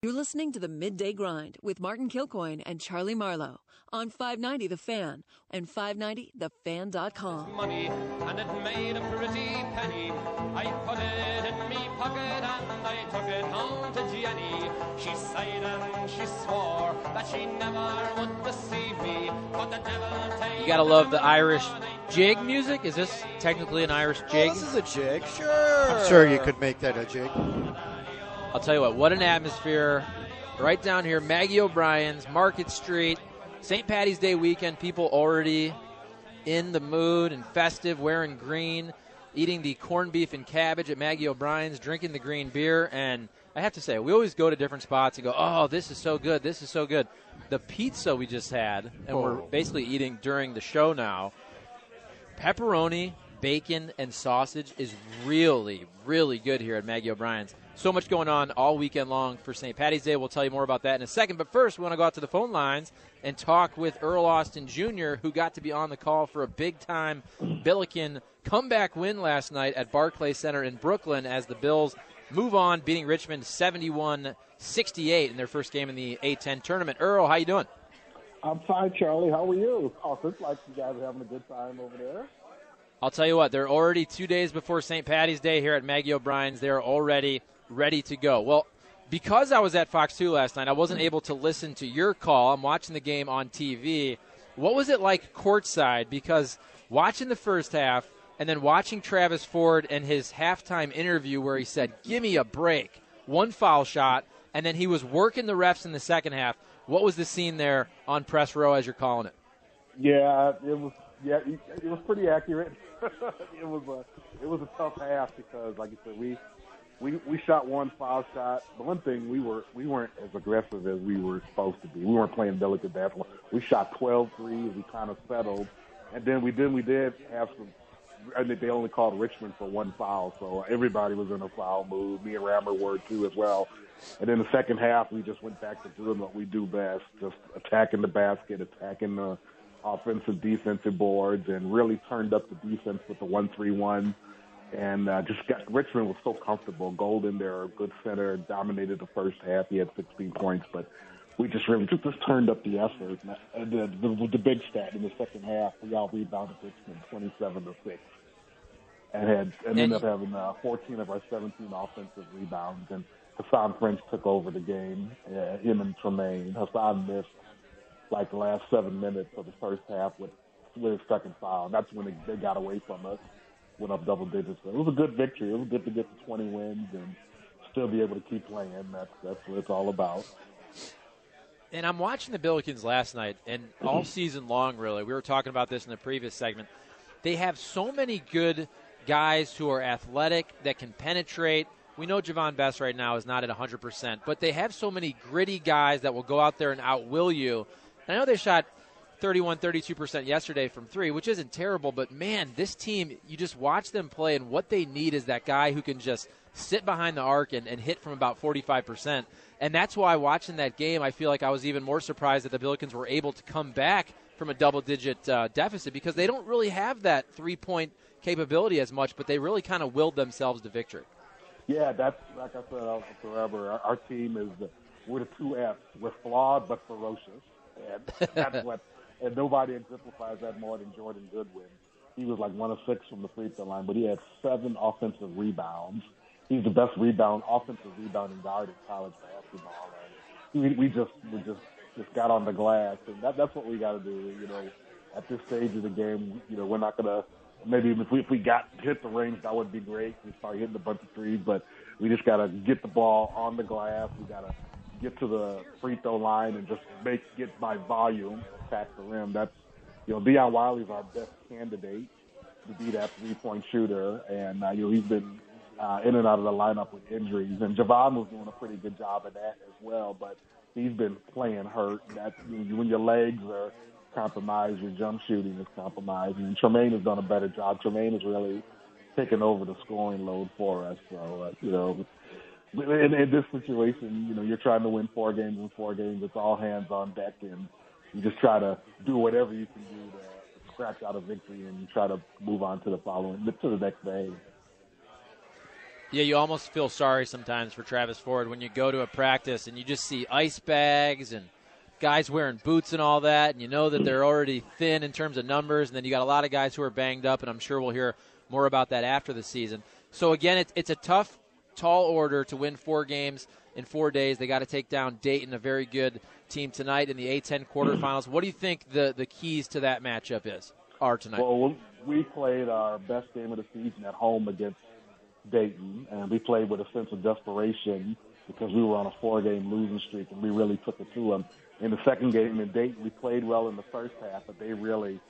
You're listening to the Midday Grind with Martin Kilcoyne and Charlie Marlowe on 590 The Fan and 590thefan.com. money and it made a pretty penny. I put it in me pocket and I took it home to Jenny. She sighed and she swore that she never would deceive me. But the devil take You gotta love the Irish jig music. Is this technically an Irish jig? Oh, this is a jig. Sure. I'm sure you could make that a jig. I'll tell you what, what an atmosphere. Right down here, Maggie O'Brien's, Market Street, St. Patty's Day weekend, people already in the mood and festive, wearing green, eating the corned beef and cabbage at Maggie O'Brien's, drinking the green beer. And I have to say, we always go to different spots and go, oh, this is so good, this is so good. The pizza we just had, and we're oh. basically eating during the show now, pepperoni, bacon, and sausage is really, really good here at Maggie O'Brien's. So much going on all weekend long for St. Patty's Day. We'll tell you more about that in a second. But first, we want to go out to the phone lines and talk with Earl Austin Jr., who got to be on the call for a big time Billiken comeback win last night at Barclays Center in Brooklyn as the Bills move on, beating Richmond 71 68 in their first game in the A10 tournament. Earl, how you doing? I'm fine, Charlie. How are you? Oh, looks like you guys are having a good time over there. I'll tell you what, they're already two days before St. Patty's Day here at Maggie O'Brien's. They're already ready to go. Well, because I was at Fox 2 last night, I wasn't able to listen to your call. I'm watching the game on TV. What was it like courtside? Because watching the first half and then watching Travis Ford and his halftime interview where he said, Give me a break, one foul shot, and then he was working the refs in the second half. What was the scene there on press row as you're calling it? Yeah, it was. Yeah, it was pretty accurate. it was a it was a tough half because, like you said, we we we shot one foul shot. The one thing we were we weren't as aggressive as we were supposed to be. We weren't playing delicate basketball. We shot 12 threes. We kind of settled, and then we did we did have some. I think they only called Richmond for one foul, so everybody was in a foul mood. Me and Rammer were too as well. And then the second half, we just went back to doing what we do best, just attacking the basket, attacking the offensive, defensive boards, and really turned up the defense with the one-three-one. And uh, just got Richmond was so comfortable. Golden, their good center, dominated the first half. He had 16 points, but we just really just, just turned up the effort. And the, the, the big stat in the second half, we all rebounded Richmond 27 to six, and had and ended up having uh, 14 of our 17 offensive rebounds. And Hassan French took over the game. Uh, him and Tramaine. Hassan missed like the last seven minutes of the first half with with his second foul. And that's when they, they got away from us, went up double digits. So it was a good victory. It was good to get to 20 wins and still be able to keep playing. That's that's what it's all about. And I'm watching the Billikens last night, and all season long, really. We were talking about this in the previous segment. They have so many good guys who are athletic that can penetrate. We know Javon Bess right now is not at 100%, but they have so many gritty guys that will go out there and outwill you. I know they shot 31, 32% yesterday from three, which isn't terrible, but man, this team, you just watch them play, and what they need is that guy who can just sit behind the arc and, and hit from about 45%. And that's why watching that game, I feel like I was even more surprised that the Billikens were able to come back from a double digit uh, deficit because they don't really have that three point capability as much, but they really kind of willed themselves to victory. Yeah, that's like I said forever. Our, our team is the, we're the two F's. We're flawed but ferocious, and that's what. And nobody exemplifies that more than Jordan Goodwin. He was like one of six from the free throw line, but he had seven offensive rebounds. He's the best rebound, offensive rebounding guard in college basketball. And we, we just we just just got on the glass, and that, that's what we got to do. You know, at this stage of the game, you know, we're not gonna maybe if we if we got hit the range, that would be great. We start hitting a bunch of threes, but we just gotta get the ball on the glass. We gotta get to the free throw line and just make get by volume, attack the rim. That's you know, Dion Wiley's our best candidate to be that three point shooter, and uh, you know he's been uh, in and out of the lineup with injuries, and Javon was doing a pretty good job of that as well, but he's been playing hurt. That when your legs are compromised, your jump shooting is compromised, and Tramaine has done a better job. Tramaine has really taken over the scoring load for us. So uh, you know, in, in this situation, you know, you're trying to win four games in four games. It's all hands on deck, and you just try to do whatever you can do to scratch out a victory, and you try to move on to the following to the next day. Yeah, you almost feel sorry sometimes for Travis Ford when you go to a practice and you just see ice bags and guys wearing boots and all that, and you know that they're already thin in terms of numbers, and then you got a lot of guys who are banged up, and I'm sure we'll hear more about that after the season. So again, it's, it's a tough, tall order to win four games in four days. They got to take down Dayton, a very good team tonight in the A10 quarterfinals. What do you think the the keys to that matchup is? Are tonight? Well, we played our best game of the season at home against Dayton, and we played with a sense of desperation because we were on a four-game losing streak, and we really took it to them. In the second game in Dayton, we played well in the first half, but they really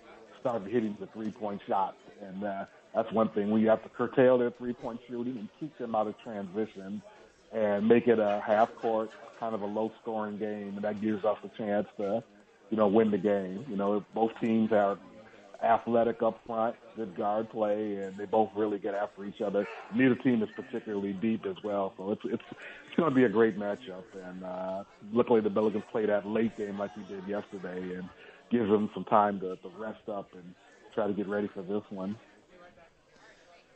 started hitting the three-point shots, and uh, that's one thing. We have to curtail their three-point shooting and keep them out of transition, and make it a half-court kind of a low-scoring game, and that gives us a chance to, you know, win the game. You know, both teams are athletic up front, good guard play, and they both really get after each other. Neither team is particularly deep as well, so it's it's it's going to be a great matchup. And uh, luckily, the Billikens play that late game like we did yesterday, and gives them some time to, to rest up and try to get ready for this one.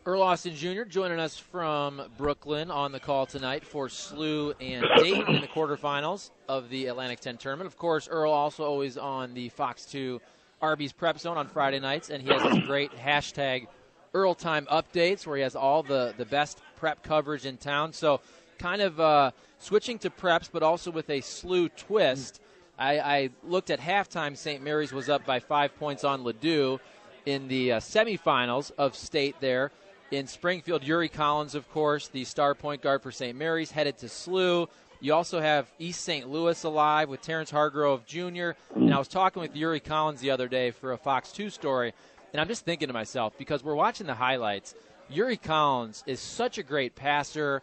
Earl Austin Jr. joining us from Brooklyn on the call tonight for SLU and Dayton in the quarterfinals of the Atlantic 10 tournament. Of course, Earl also always on the Fox 2 Arby's Prep Zone on Friday nights, and he has this great hashtag Earl Time updates where he has all the, the best prep coverage in town. So, kind of uh, switching to preps, but also with a SLU twist. I, I, looked at halftime. St. Mary's was up by five points on Ladue in the uh, semifinals of state there in Springfield. Yuri Collins, of course, the star point guard for St. Mary's, headed to SLU. You also have East St. Louis alive with Terrence Hargrove Jr. And I was talking with Yuri Collins the other day for a Fox 2 story, and I'm just thinking to myself, because we're watching the highlights, Yuri Collins is such a great passer,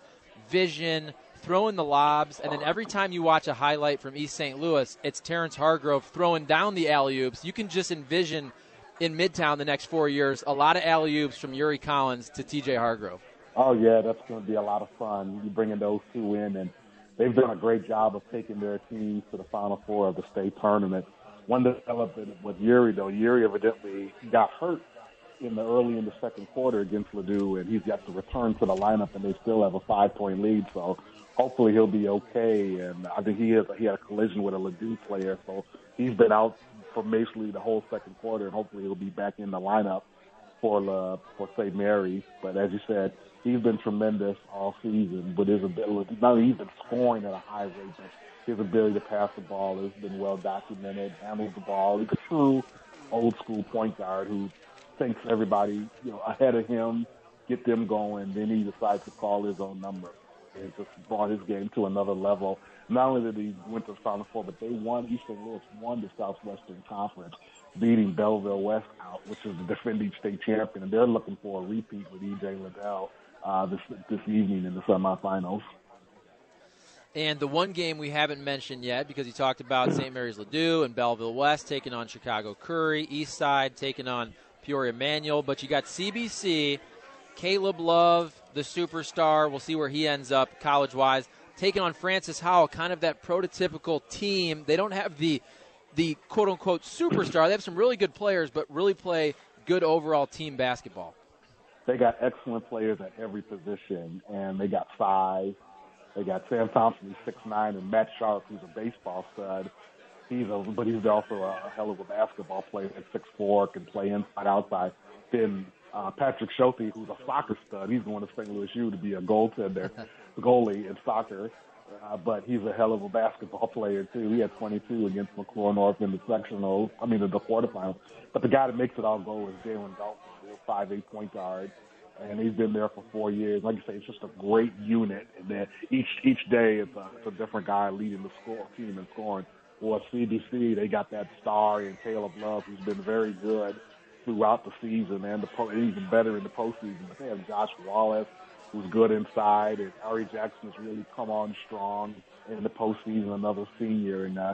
vision, throwing the lobs, and then every time you watch a highlight from East St. Louis, it's Terrence Hargrove throwing down the alley oops. You can just envision in Midtown the next four years a lot of alley oops from Yuri Collins to TJ Hargrove. Oh, yeah, that's going to be a lot of fun. You bringing those two in and they've done a great job of taking their teams to the Final Four of the state tournament. One development with Yuri, though, Yuri evidently got hurt in the early in the second quarter against Ladue, and he's got to return to the lineup, and they still have a five-point lead. So hopefully he'll be okay. And I think he has, he had a collision with a Ladue player, so he's been out for basically the whole second quarter, and hopefully he'll be back in the lineup for uh, for St. Mary's. But as you said, he's been tremendous all season with his ability. Not only he's been scoring at a high rate, but his ability to pass the ball has been well documented. Handles the ball. He's a true old school point guard who thinks everybody you know ahead of him, get them going. Then he decides to call his own number. It just brought his game to another level. Not only did he win to the Final Four, but they won. East St. Louis won the Southwestern Conference, beating Belleville West out, which is the defending state champion, and they're looking for a repeat with EJ Liddell uh, this this evening in the semifinals. And the one game we haven't mentioned yet, because he talked about St. Mary's Ladue and Belleville West taking on Chicago Curry, East Side taking on Peoria Manual, but you got CBC, Caleb Love, the superstar. We'll see where he ends up college wise, taking on Francis Howell, kind of that prototypical team. They don't have the the quote unquote superstar. They have some really good players, but really play good overall team basketball they got excellent players at every position, and they got size. They got Sam Thompson, who's six nine, and Matt Sharp, who's a baseball stud. He's a, but he's also a hell of a basketball player at six four, can play inside, outside. Then uh, Patrick Schulte, who's a soccer stud, he's going to St. Louis U to be a goaltender, goalie in soccer. Uh, but he's a hell of a basketball player too. He had 22 against McCluer North in the sectional, I mean the, the quarterfinals. But the guy that makes it all go is Jalen Dalton five eight point guard, and he's been there for four years. Like I say, it's just a great unit, and then each each day it's a, it's a different guy leading the score team and scoring. Well, CBC they got that star in Caleb Love, who's been very good throughout the season and the pro, and even better in the postseason. But they have Josh Wallace, who's good inside, and Ari Jackson has really come on strong in the postseason. Another senior, and uh,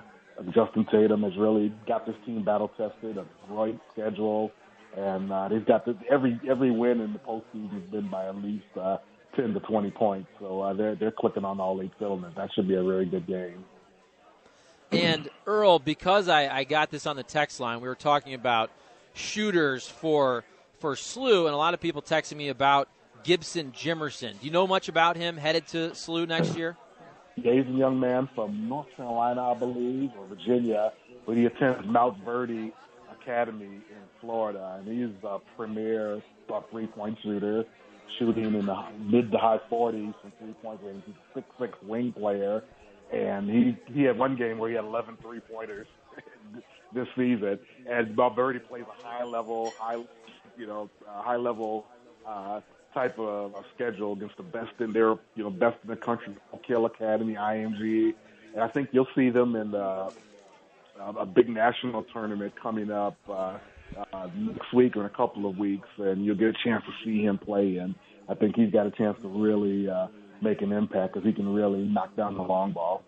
Justin Tatum has really got this team battle tested. A great schedule and uh, they've got the, every every win in the postseason has been by at least uh, ten to twenty points. So uh, they're they're clicking on all eight cylinders. That should be a really good game. And Earl, because I, I got this on the text line, we were talking about shooters for for SLU, and a lot of people texting me about Gibson Jimerson. Do you know much about him headed to SLU next year? He's a young man from North Carolina, I believe, or Virginia, but he attends Montverde Academy in Florida, and he's a premier three-point shooter, shooting in the mid to high 40s from three-point range. He's a six-six wing player, and he he had one game where he had 11 three-pointers this season. And Verde plays a high-level, high, you know, uh, high-level uh, type of a schedule against the best in their, you know, best in the country, Kill Academy, IMG, and I think you'll see them in uh, a big national tournament coming up uh, uh, next week or in a couple of weeks, and you'll get a chance to see him play. And I think he's got a chance to really uh, make an impact because he can really knock down the long ball.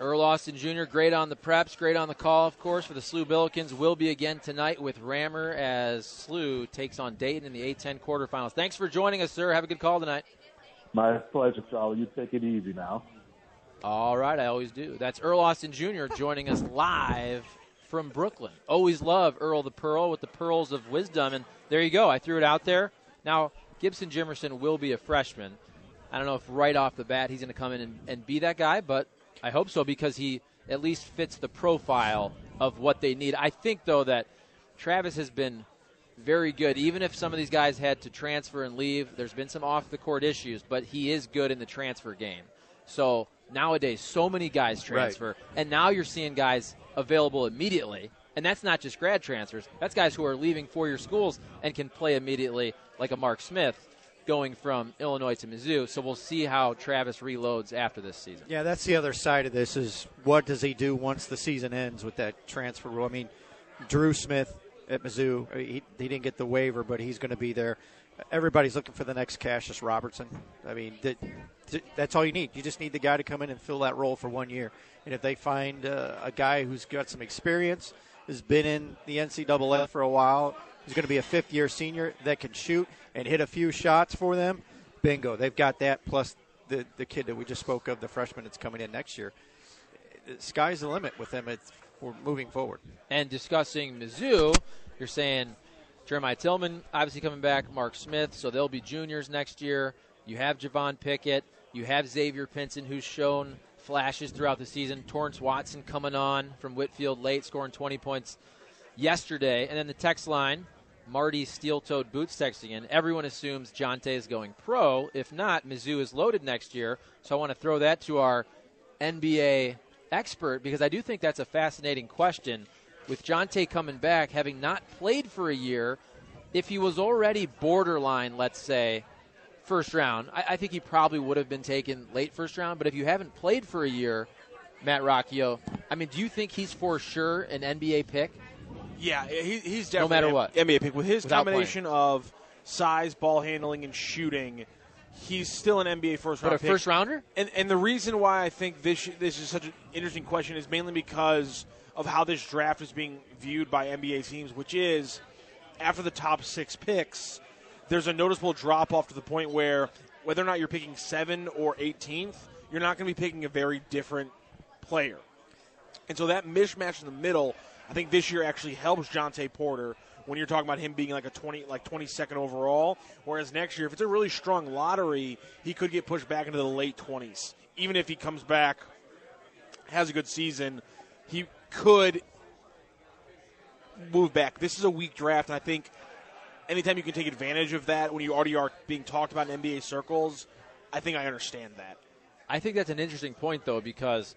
Earl Austin Jr., great on the preps, great on the call, of course, for the SLU Billikens. Will be again tonight with Rammer as SLU takes on Dayton in the A10 quarterfinals. Thanks for joining us, sir. Have a good call tonight. My pleasure, Charlie. You take it easy now. All right, I always do. That's Earl Austin Jr. joining us live from Brooklyn. Always love Earl the Pearl with the pearls of wisdom. And there you go. I threw it out there. Now, Gibson Jimerson will be a freshman. I don't know if right off the bat he's going to come in and, and be that guy, but I hope so because he at least fits the profile of what they need. I think, though, that Travis has been very good. Even if some of these guys had to transfer and leave, there's been some off the court issues, but he is good in the transfer game. So nowadays, so many guys transfer, right. and now you're seeing guys available immediately. And that's not just grad transfers. That's guys who are leaving four year schools and can play immediately, like a Mark Smith going from Illinois to Mizzou. So we'll see how Travis reloads after this season. Yeah, that's the other side of this is what does he do once the season ends with that transfer rule? I mean, Drew Smith at Mizzou, he, he didn't get the waiver, but he's going to be there. Everybody's looking for the next Kassius Robertson. I mean, that, that's all you need. You just need the guy to come in and fill that role for one year. And if they find uh, a guy who's got some experience, has been in the NCAA for a while, who's going to be a fifth year senior that can shoot and hit a few shots for them, bingo. They've got that plus the, the kid that we just spoke of, the freshman that's coming in next year. The sky's the limit with them. It's, we're moving forward. And discussing Mizzou, you're saying Jeremiah Tilmon obviously coming back, Mark Smith, so they'll be juniors next year. You have Javon Pickett. You have Xavier Pinson, who's shown flashes throughout the season. Torrence Watson coming on from Whitfield late, scoring 20 points yesterday. And then the text line Marty steel toed boots texting in. Everyone assumes Jontay is going pro. If not, Mizzou is loaded next year. So I want to throw that to our NBA expert because I do think that's a fascinating question. With Jontay coming back, having not played for a year, if he was already borderline, let's say, first round, I, I think he probably would have been taken late first round. But if you haven't played for a year, Matt Rocchio, I mean, do you think he's for sure an NBA pick? Yeah, he, he's definitely no matter what NBA pick with his Without combination playing. of size, ball handling, and shooting. He's still an NBA first round. But a pick. first rounder. And and the reason why I think this this is such an interesting question is mainly because of how this draft is being viewed by NBA teams, which is after the top six picks, there's a noticeable drop off to the point where whether or not you're picking seven or 18th, you're not going to be picking a very different player. And so that mismatch in the middle I think this year actually helps Jontay Porter when you're talking about him being like a 20 like 22nd overall. Whereas next year if it's a really strong lottery he could get pushed back into the late 20s even if he comes back has a good season he could move back. This is a weak draft and I think anytime you can take advantage of that when you already are being talked about in NBA circles I think I understand that. I think that's an interesting point though because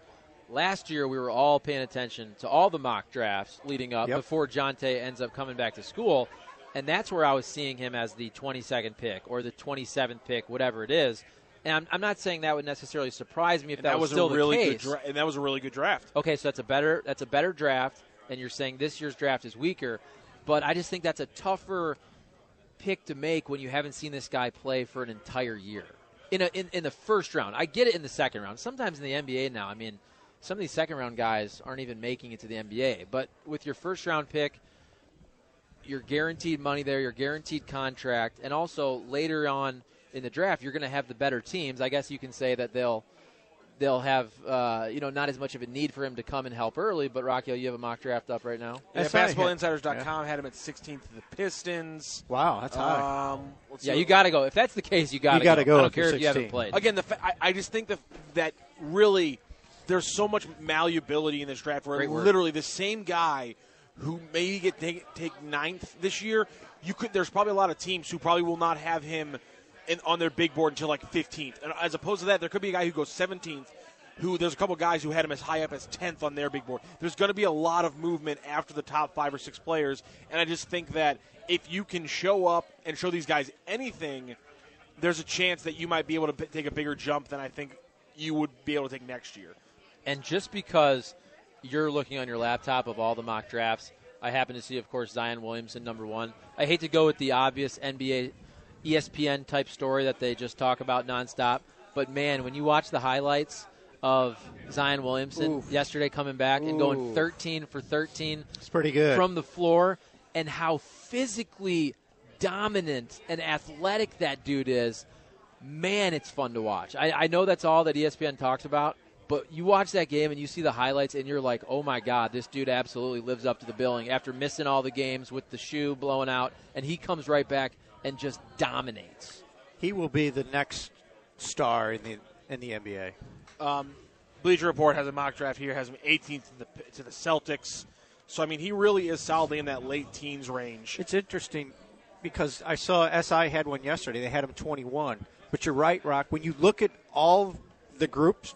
last year we were all paying attention to all the mock drafts leading up Yep. before Jontay ends up coming back to school. And that's where I was seeing him as the 22nd pick or the 27th pick, whatever it is. And I'm, I'm not saying that would necessarily surprise me if and that, that was still a really the good case. dra- and that was a really good draft Okay, so that's a better that's a better draft, and you're saying this year's draft is weaker, but I just think that's a tougher pick to make when you haven't seen this guy play for an entire year. In a in, in the first round, I get it in the second round. Sometimes in the NBA now, I mean, some of these second round guys aren't even making it to the NBA. But with your first round pick, you're guaranteed money there, you're guaranteed contract, and also later on in the draft, you're going to have the better teams. I guess you can say that they'll they'll have uh, you know not as much of a need for him to come and help early. But Rocky, you have a mock draft up right now. Yeah, SI had- BasketballInsiders.com had him at 16th to the Pistons. Wow, that's high. Um, Yeah, you got to go. If that's the case, you got to You gotta go I don't if you're care if you haven't 16. played. Again, the fa- I, I just think that that really there's so much malleability in this draft where Great word. literally the same guy who maybe get take, take ninth this year, you could. There's probably a lot of teams who probably will not have him in, on their big board until like 15th. And as opposed to that, there could be a guy who goes 17th. Who there's a couple guys who had him as high up as 10th on their big board. There's going to be a lot of movement after the top five or six players, and I just think that if you can show up and show these guys anything, there's a chance that you might be able to p- take a bigger jump than I think you would be able to take next year. And just because you're looking on your laptop of all the mock drafts, I happen to see, of course, Zion Williamson number one. I hate to go with the obvious NBA, ESPN type story that they just talk about nonstop, but man, when you watch the highlights of Zion Williamson Oof. yesterday coming back and going 13 for 13 It's pretty good. from the floor, and how physically dominant and athletic that dude is, man, it's fun to watch. I, I know that's all that ESPN talks about, but you watch that game and you see the highlights, and you're like, oh my God, this dude absolutely lives up to the billing after missing all the games with the shoe blowing out, and he comes right back and just dominates. he will be the next star in the in the NBA. Um, Bleacher Report has a mock draft here, has him 18th to the, to the Celtics. So, I mean, he really is solidly in that late teens range. It's interesting because I saw SI had one yesterday. They had him 21. But you're right, Rock. When you look at all the groups,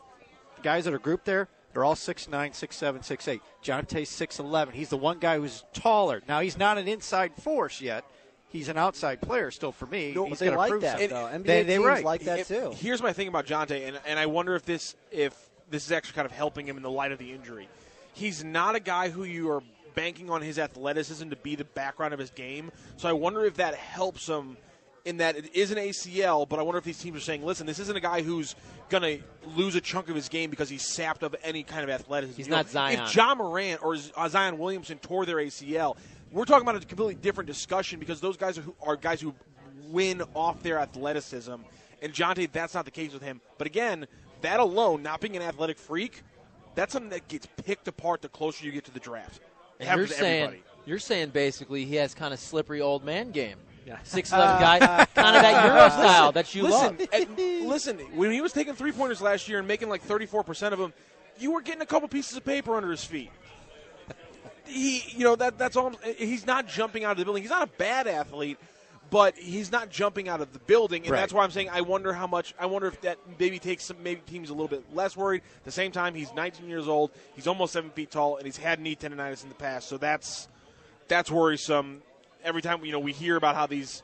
guys that are grouped there, they're all 6'9, 6'7, 6'8. Jontay's 6'11. He's the one guy who's taller. Now, he's not an inside force yet. He's an outside player still for me. No, He's But they gotta like prove that something. though. NBA They- they teams right. like that If- too. Here's my thing about Jontay, and, and I wonder if this if this is actually kind of helping him in the light of the injury. He's not a guy who you are banking on his athleticism to be the background of his game. So I wonder if that helps him in that it is an ACL, but I wonder if these teams are saying, listen, this isn't a guy who's going to lose a chunk of his game because he's sapped of any kind of athleticism. He's You know, not Zion. If Ja Morant or uh, Zion Williamson tore their ACL, we're talking about a completely different discussion because those guys are, who, are guys who win off their athleticism. And Jontay, that's not the case with him. But again, that alone, not being an athletic freak, that's something that gets picked apart the closer you get to the draft. It And happens you're to saying everybody. you're saying basically he has kind of slippery old man game. Six eleven guy, uh, kind of that Euro style that you listen, love. and listen, when he was taking three pointers last year and making like 34% of them, you were getting a couple pieces of paper under his feet. He, you know, that that's all. Eh, he's not jumping out of the building. He's not a bad athlete, but he's not jumping out of the building, and Right. that's why I'm saying I wonder how much. I wonder if that maybe takes some maybe teams a little bit less worried. At the same time, he's 19 years old. He's almost seven feet tall, and he's had knee tendonitis in the past. So that's that's worrisome. Every time you know we hear about how these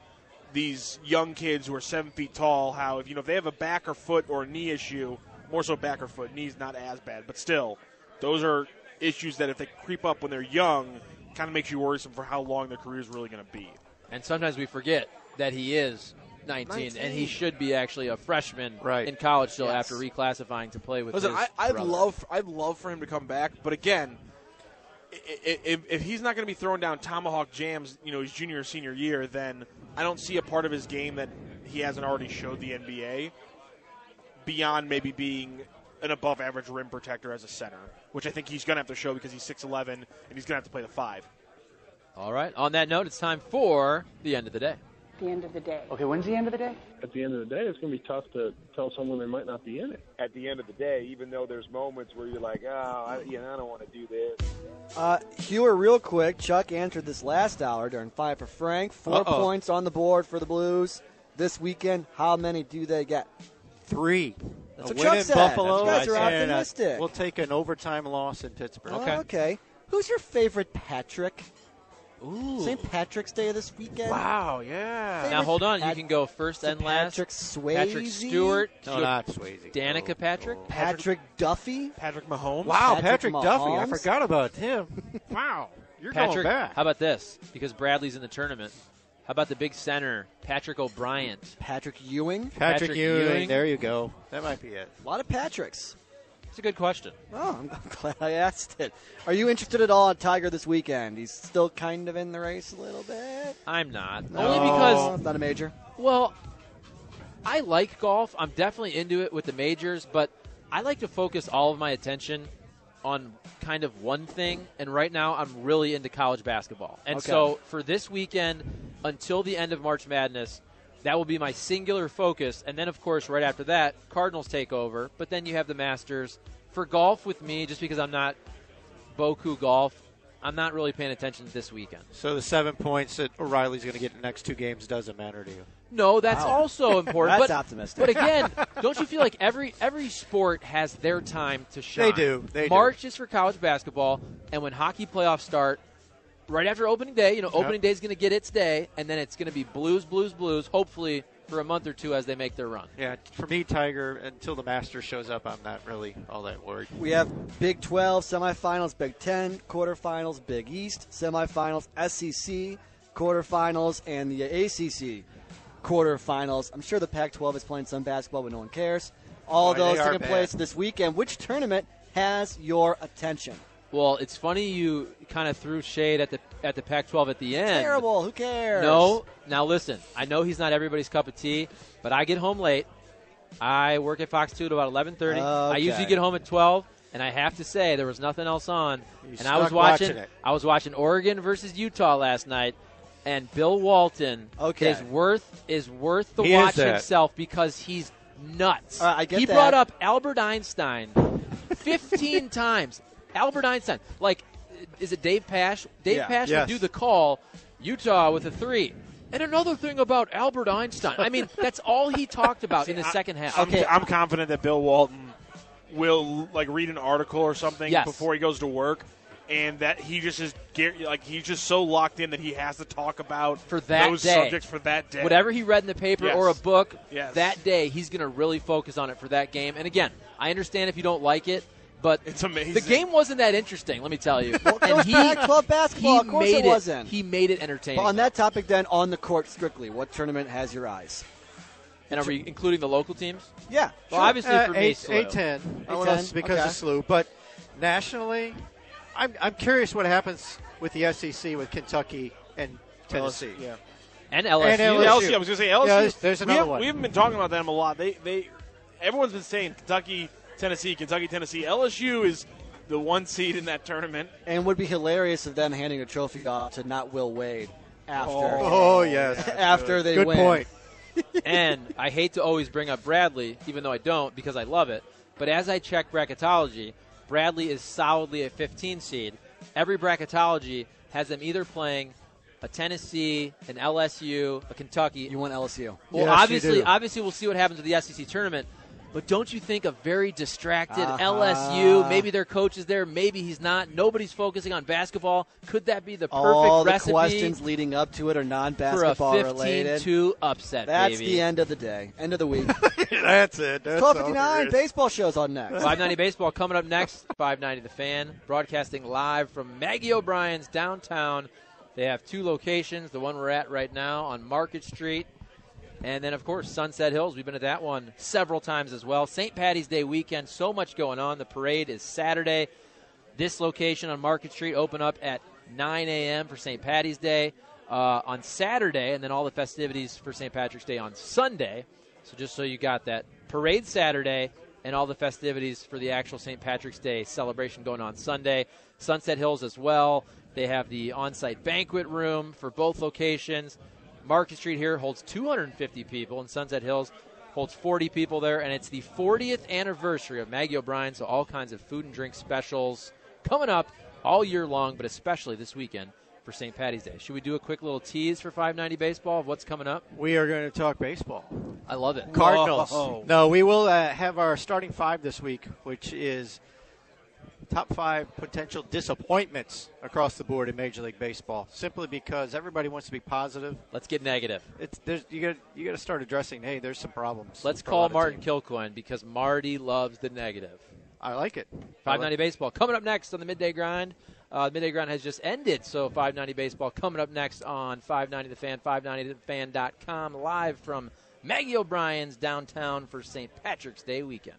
these young kids who are seven feet tall, how if you know if they have a back or foot or knee issue, more so back or foot, knees not as bad, but still, those are issues that if they creep up when they're young, kind of makes you worrisome for how long their career is really going to be. And sometimes we forget that he is 19, 19. and he should be actually a freshman Right. in college still Yes. after reclassifying to play with Listen, his I, I'd brother. love, I'd love for him to come back, but again, i- i- if, if he's not going to be throwing down tomahawk jams, you know, his junior or senior year, then I don't see a part of his game that he hasn't already showed the NBA beyond maybe being an above average rim protector as a center, which I think he's going to have to show because he's 6'11 and he's going to have to play the five. All right. On that note, it's time for the end of the day. The end of the day. Okay, when's the end of the day? At the end of the day, it's going to be tough to tell someone they might not be in it. At the end of the day, even though there's moments where you're like, oh, I, you know, I don't want to do this. Uh, Hewer, real quick. Chuck answered this last hour during Five for Frank. 4 Uh-oh. points on the board for the Blues this weekend. How many do they get? Three. That's a what win Chuck in said. Buffalo. You guys are and, uh, optimistic. we'll take an overtime loss in Pittsburgh. Oh, okay. Who's your favorite Patrick? Ooh. St. Patrick's Day this weekend. Wow, yeah. Now hold on. You can go first and last. Patrick Swayze. Patrick Stewart. No, Should- not Swayze. Danica Oh, Patrick. oh. Patrick Duffy. Patrick Mahomes. Wow, Patrick Patrick, Duffy. I forgot about him. wow. You're going Patrick. back. How about this? Because Bradley's in the tournament. How about the big center, Patrick O'Brien? Patrick Ewing. Patrick, Patrick Ewing. Ewing. There you go. That might be it. A lot of Patricks. It's a good question. Oh, I'm glad I asked it. Are you interested at all in Tiger this weekend? He's still kind of in the race a little bit. I'm not. No, Only because, not a major. well, I like golf. I'm definitely into it with the majors, but I like to focus all of my attention on kind of one thing, and right now I'm really into college basketball. And Okay. so for this weekend until the end of March Madness, that will be my singular focus. And then, of course, right after that, Cardinals take over. But then you have the Masters. For golf with me, just because I'm not Boku golf, I'm not really paying attention this weekend. So the seven points that O'Reilly's going to get in the next two games doesn't matter to you. No, that's Wow. also important. That's but, optimistic. But again, don't you feel like every every sport has their time to shine? do. They do. March is for college basketball, and when hockey playoffs start, right after opening day, you know, opening day is going to get its day, and then it's going to be Blues, Blues, Blues. Hopefully for a month or two as they make their run. Yeah, for me, Tiger, until the Master shows up, I'm not really all that worried. We have Big 12 semifinals, Big 10 quarterfinals, Big East semifinals, SEC quarterfinals, and the ACC quarterfinals. I'm sure the Pac 12 is playing some basketball, but no one cares. All Boy, those they taking place this weekend. Which tournament has your attention? Well, it's funny you kind of threw shade at the at the Pac-12 at the end. Terrible. Who cares? No. Now listen, I know he's not everybody's cup of tea, but I get home late. I work at Fox 2 at about 11:30. I usually get home at 12, and I have to say there was nothing else on, You and I was watching. watching it. I was watching Oregon versus Utah last night, and Bill Walton Okay. is worth is worth the He watch himself because he's nuts. Right, I get he that. brought up Albert Einstein 15 times. Albert Einstein, like, is it Dave Pasch? Dave Yeah. Pasch Yes. would do the call. Utah with a three. And another thing about Albert Einstein. I mean, that's all he talked about in the I- second half. I'm, Okay. I'm confident that Bill Walton will like read an article or something Yes. before he goes to work, and that he just is like he's just so locked in that he has to talk about For that those day. subjects for that day. Whatever he read in the paper Yes. or a book, Yes. that day he's going to really focus on it for that game. And again, I understand if you don't like it, but It's amazing. the game wasn't that interesting. Let me tell you. Well, it and was he, Pac-12 basketball. he Of course made it wasn't. He made it entertaining. But on that topic, then, on the court strictly, what tournament has your eyes? and are we including the local teams? Yeah. Well, obviously Uh, for me, eight, SLU. eight ten. A10, That's because okay. of SLU. But nationally, I'm I'm curious what happens with the SEC with Kentucky and Tennessee. yeah. and LSU. And LSU. LSU. I was going to say LSU. Yeah, there's- there's we, another have, one. we haven't been talking about them a lot. They they everyone's been saying Kentucky, Tennessee, Kentucky, Tennessee. LSU is the one seed in that tournament. And would be hilarious of them handing a trophy off to not Will Wade after Oh, oh yes, after they good win. point. and I hate to always bring up Bradley, even though I don't because I love it. But as I check bracketology, Bradley is solidly a 15 seed. Every bracketology has them either playing a Tennessee, an LSU, a Kentucky. You want LSU? well, Yes, you obviously, do. obviously, we'll see what happens with the SEC tournament. But don't you think a very distracted Uh-huh. LSU? Maybe their coach is there, maybe he's not. Nobody's focusing on basketball. Could that be the perfect All the recipe questions leading up to it are for a non-basketball related. 15-2 upset? That's baby. the end of the day. End of the week. That's it. That's Twelve all fifty there nine. is. Baseball shows on next. 590 Baseball coming up next. 590 The Fan, broadcasting live from Maggie O'Brien's downtown. They have two locations, the one we're at right now on Market Street. And then, of course, Sunset Hills. We've been at that one several times as well. St. Patty's Day weekend, so much going on. The parade is Saturday. This location on Market Street open up at 9 a.m. for St. Patty's Day uh, on Saturday, and then all the festivities for St. Patrick's Day on Sunday. So just so you got that, parade Saturday, and all the festivities for the actual St. Patrick's Day celebration going on Sunday. Sunset Hills as well. They have the on-site banquet room for both locations. Market Street here holds 250 people, and Sunset Hills holds 40 people there, and it's the 40th anniversary of Maggie O'Brien, so all kinds of food and drink specials coming up all year long, but especially this weekend for St. Patty's Day. Should we do a quick little tease for 590 baseball of what's coming up? We are going to talk baseball. I love it. Cardinals. Whoa. No, we will uh, have our starting five this week, which is top five potential disappointments across the board in Major League Baseball. Simply because everybody wants to be positive. Let's get negative. It's there's you got you got to start addressing. Hey, there's some problems. Let's call Martin. Kilcoyne because Marty loves the negative. I like it. 590 baseball coming up next on the midday grind. Uh, midday grind has just ended, so 590 baseball coming up next on 590 the fan, 590thefan.com, live from Maggie O'Brien's downtown for St. Patrick's Day weekend.